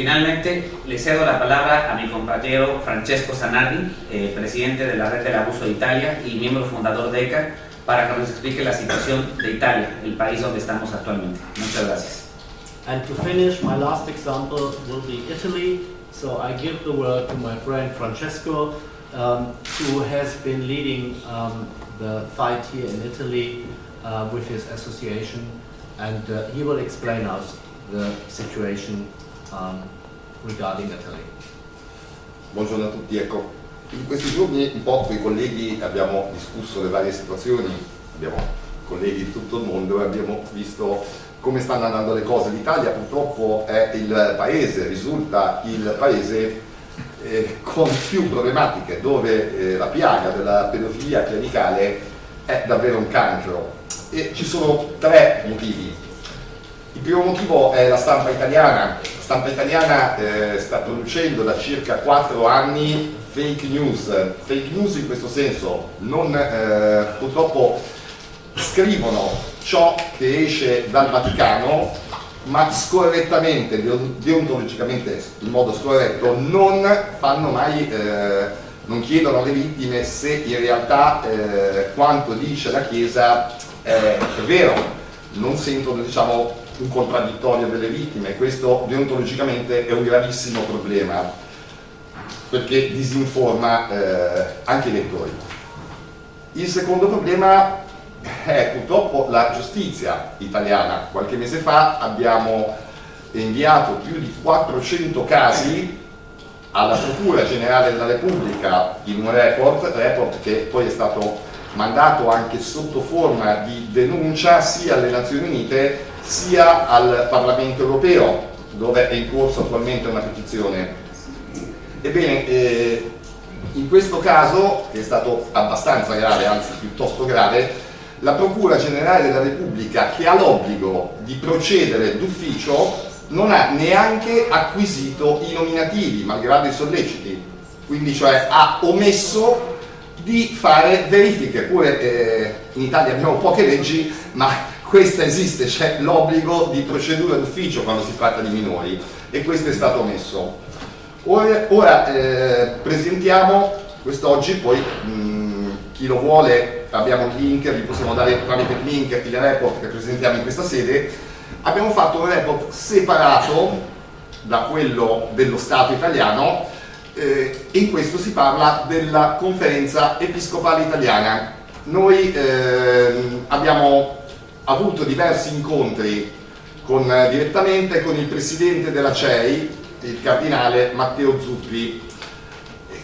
Finalmente, le cedo la palabra a mi compañero Francesco Zanardi, eh, presidente de la Red del Abuso de Italia y miembro fundador de ECA, para que nos explique la situación de Italia, el país donde estamos actualmente. Muchas gracias. And to finish, my last example will be Italy. So I give the word to my friend Francesco, um, who has been leading um, the fight here in Italy uh, with his association, and uh, he will explain us the situation um, regarding Italy. Buongiorno a tutti, ecco, in questi giorni un po' con i colleghi abbiamo discusso le varie situazioni, abbiamo colleghi di tutto il mondo e abbiamo visto come stanno andando le cose. L'Italia purtroppo è il paese, risulta il paese eh, con più problematiche, dove eh, la piaga della pedofilia clericale è davvero un cancro. E ci sono tre motivi. Il primo motivo è la stampa italiana. Stampa italiana eh, sta producendo da circa quattro anni fake news. Fake news in questo senso, non, eh, purtroppo scrivono ciò che esce dal Vaticano, ma scorrettamente, deontologicamente in modo scorretto, non fanno mai, eh, non chiedono alle vittime se in realtà eh, quanto dice la Chiesa è vero, non sentono diciamo, un contraddittorio delle vittime, questo deontologicamente è un gravissimo problema perché disinforma eh, anche i lettori. Il secondo problema è purtroppo la giustizia italiana. Qualche mese fa abbiamo inviato più di 400 casi alla Procura Generale della Repubblica in un report, report che poi è stato mandato anche sotto forma di denuncia sia alle Nazioni Unite sia al Parlamento Europeo, dove è in corso attualmente una petizione. Ebbene, eh, in questo caso, che è stato abbastanza grave, anzi piuttosto grave, la Procura Generale della Repubblica, che ha l'obbligo di procedere d'ufficio, non ha neanche acquisito i nominativi, malgrado i solleciti, quindi cioè ha omesso di fare verifiche, pure eh, in Italia abbiamo poche leggi, ma questa esiste, c'è l'obbligo di procedura d'ufficio quando si tratta di minori e questo è stato omesso. Ora, ora eh, presentiamo quest'oggi, poi mh, chi lo vuole abbiamo il link, vi possiamo dare tramite il link il report che presentiamo in questa sede, abbiamo fatto un report separato da quello dello Stato italiano eh, in questo si parla della conferenza episcopale italiana. Noi eh, abbiamo avuto diversi incontri con, direttamente con il presidente della CEI, il cardinale Matteo Zuppi,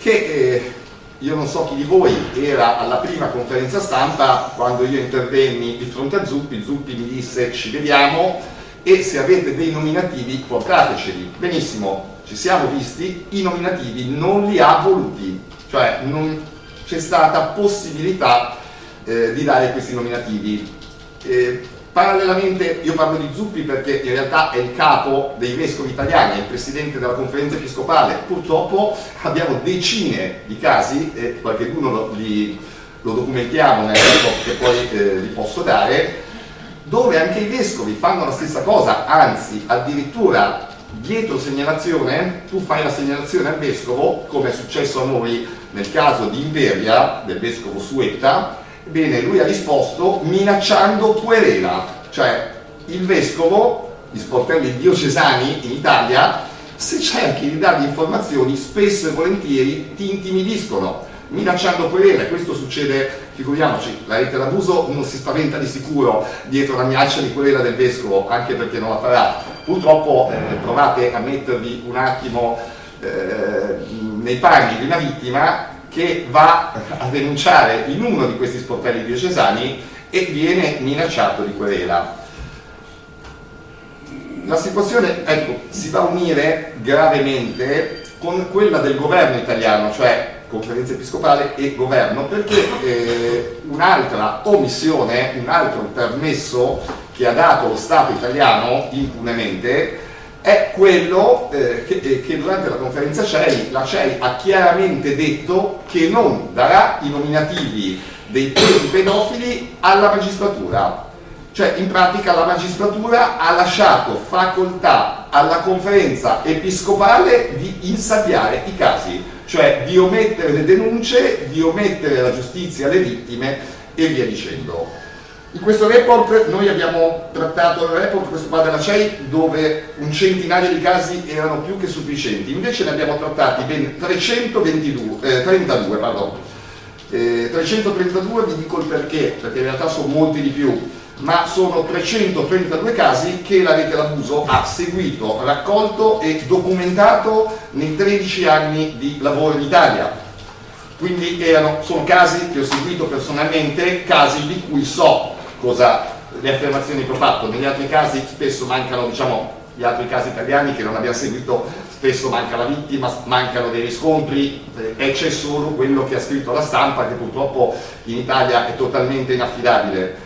che eh, io non so chi di voi era alla prima conferenza stampa quando io intervenni di fronte a Zuppi, Zuppi mi disse ci vediamo e se avete dei nominativi portateceli. Benissimo, ci siamo visti, i nominativi non li ha voluti, cioè non c'è stata possibilità eh, di dare questi nominativi. Eh, Parallelamente io parlo di Zuppi perché in realtà è il capo dei vescovi italiani, è il presidente della conferenza episcopale. Purtroppo abbiamo decine di casi, e qualcuno lo, li, lo documentiamo nel report che poi eh, vi posso dare, dove anche i vescovi fanno la stessa cosa, anzi addirittura dietro segnalazione tu fai la segnalazione al vescovo, come è successo a noi nel caso di Imperia, del vescovo Suetta, Bene, lui ha risposto minacciando querela, cioè il vescovo, gli sportelli diocesani in Italia, se cerchi di dargli informazioni spesso e volentieri ti intimidiscono, minacciando querela. Questo succede, figuriamoci, la rete d'abuso non si spaventa di sicuro dietro la minaccia di querela del vescovo, anche perché non la farà. Purtroppo eh, provate a mettervi un attimo eh, nei panni di una vittima che va a denunciare in uno di questi sportelli diocesani e viene minacciato di querela. La situazione ecco, si va a unire gravemente con quella del governo italiano, cioè conferenza episcopale e governo, perché eh, un'altra omissione, un altro permesso che ha dato lo Stato italiano impunemente è quello eh, che, eh, che, durante la conferenza CEI la CEI ha chiaramente detto che non darà i nominativi dei pedofili alla magistratura. Cioè in pratica la magistratura ha lasciato facoltà alla conferenza episcopale di insabbiare i casi, cioè di omettere le denunce, di omettere la giustizia alle vittime e via dicendo. In questo report noi abbiamo trattato il report questo qua della CEI dove un centinaio di casi erano più che sufficienti, invece ne abbiamo trattati ben 322, eh, 32, pardon. Eh, 332 vi dico il perché, perché in realtà sono molti di più, ma sono 332 casi che la rete d'abuso ha seguito, raccolto e documentato nei 13 anni di lavoro in Italia. Quindi erano, sono casi che ho seguito personalmente, casi di cui so cosa, le affermazioni che ho fatto. Negli altri casi spesso mancano, diciamo, gli altri casi italiani che non abbiamo seguito, spesso manca la vittima, mancano dei riscontri eh, e c'è solo quello che ha scritto la stampa che purtroppo in Italia è totalmente inaffidabile.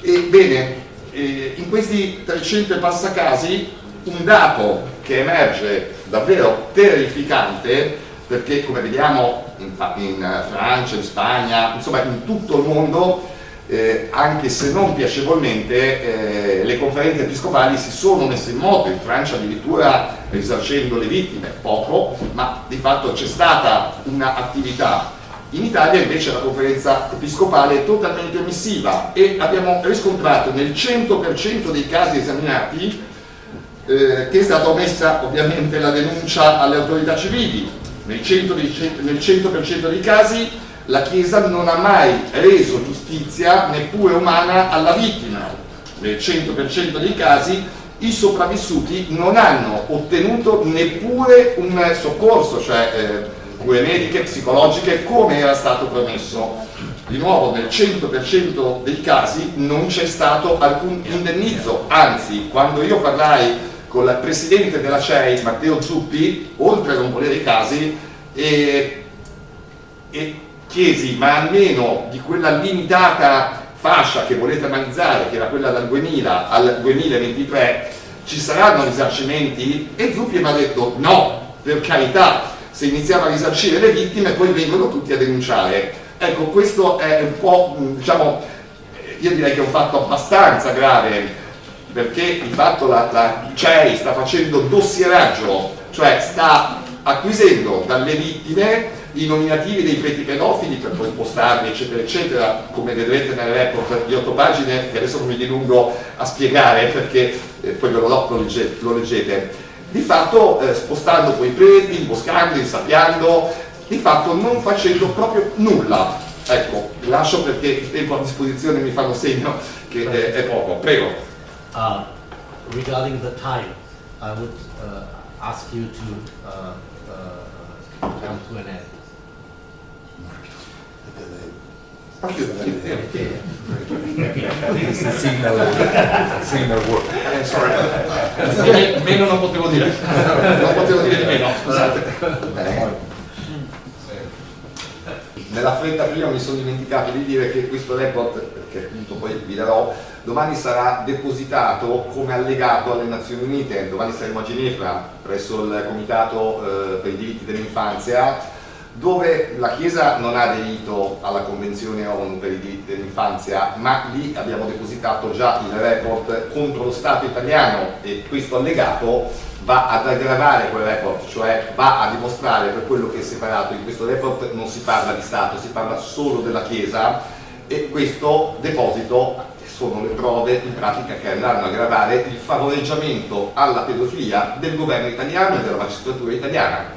Ebbene, eh, in questi 300 e passa casi un dato che emerge davvero terrificante perché come vediamo in Francia, in Spagna, insomma in tutto il mondo eh, anche se non piacevolmente, eh, le conferenze episcopali si sono messe in moto, in Francia addirittura risarcendo le vittime, poco, ma di fatto c'è stata un'attività. In Italia invece la conferenza episcopale è totalmente omissiva e abbiamo riscontrato nel 100% dei casi esaminati eh, che è stata omessa ovviamente la denuncia alle autorità civili, nel 100%, nel 100 dei casi la Chiesa non ha mai reso giustizia neppure umana alla vittima. Nel 100% dei casi i sopravvissuti non hanno ottenuto neppure un soccorso, cioè eh, cure mediche, psicologiche, come era stato promesso. Di nuovo, nel 100% dei casi non c'è stato alcun indennizzo, anzi, quando io parlai con il presidente della CEI, Matteo Zuppi, oltre a non volere i casi, e, e chiesi ma almeno di quella limitata fascia che volete analizzare, che era quella dal 2000 al 2023, ci saranno risarcimenti? E Zuppi mi ha detto no, per carità, se iniziamo a risarcire le vittime poi vengono tutti a denunciare. Ecco, questo è un po', diciamo, io direi che è un fatto abbastanza grave, perché di fatto la, la CEI sta facendo dossieraggio, cioè sta acquisendo dalle vittime i nominativi dei preti pedofili per poi spostarli eccetera eccetera come vedrete nel report di otto pagine che adesso non mi dilungo a spiegare perché eh, poi ve lo, lo, leggete, lo leggete. Di fatto eh, spostando quei preti, imboscando, insabbiando di fatto non facendo proprio nulla. Ecco, lascio perché il tempo a disposizione mi fanno segno che è, è poco, prego. Uh, regarding the time I would uh, ask you to uh, come to an end Signal work. Eh, sorry. meno non potevo dire. Non potevo dire di meno, scusate. Nella fretta prima mi sono dimenticato di dire che questo report, che appunto poi vi darò, domani sarà depositato come allegato alle Nazioni Unite, domani saremo a Ginevra presso il Comitato eh, per i diritti dell'infanzia dove la Chiesa non ha aderito alla Convenzione ONU per i diritti dell'infanzia, ma lì abbiamo depositato già il report contro lo Stato italiano e questo allegato va ad aggravare quel report, cioè va a dimostrare per quello che è separato. In questo report non si parla di Stato, si parla solo della Chiesa e questo deposito sono le prove in pratica che andranno a aggravare il favoreggiamento alla pedofilia del governo italiano e della magistratura italiana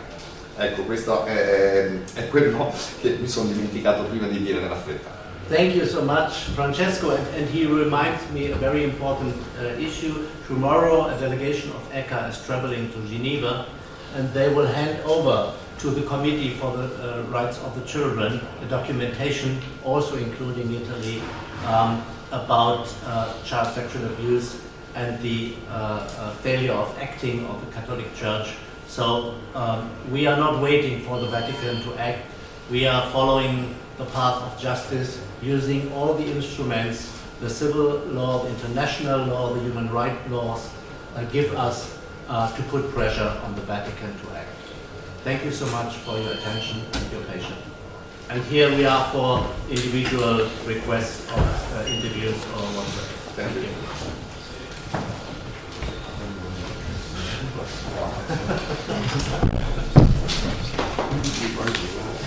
Ecco, questo è, è quello che mi sono dimenticato prima di dire nella fretta. Thank you so much, Francesco. And, and he reminds me a very important uh, issue. Tomorrow, a delegation of ECHA is traveling to Geneva, and they will hand over to the Committee for the uh, Rights of the Children a documentation, also including Italy, um, about uh, child sexual abuse and the uh, uh, failure of acting of the Catholic Church so um, we are not waiting for the Vatican to act. We are following the path of justice, using all the instruments, the civil law, the international law, the human rights laws, uh, give us uh, to put pressure on the Vatican to act. Thank you so much for your attention and your patience. And here we are for individual requests of uh, interviews or whatever. Thank,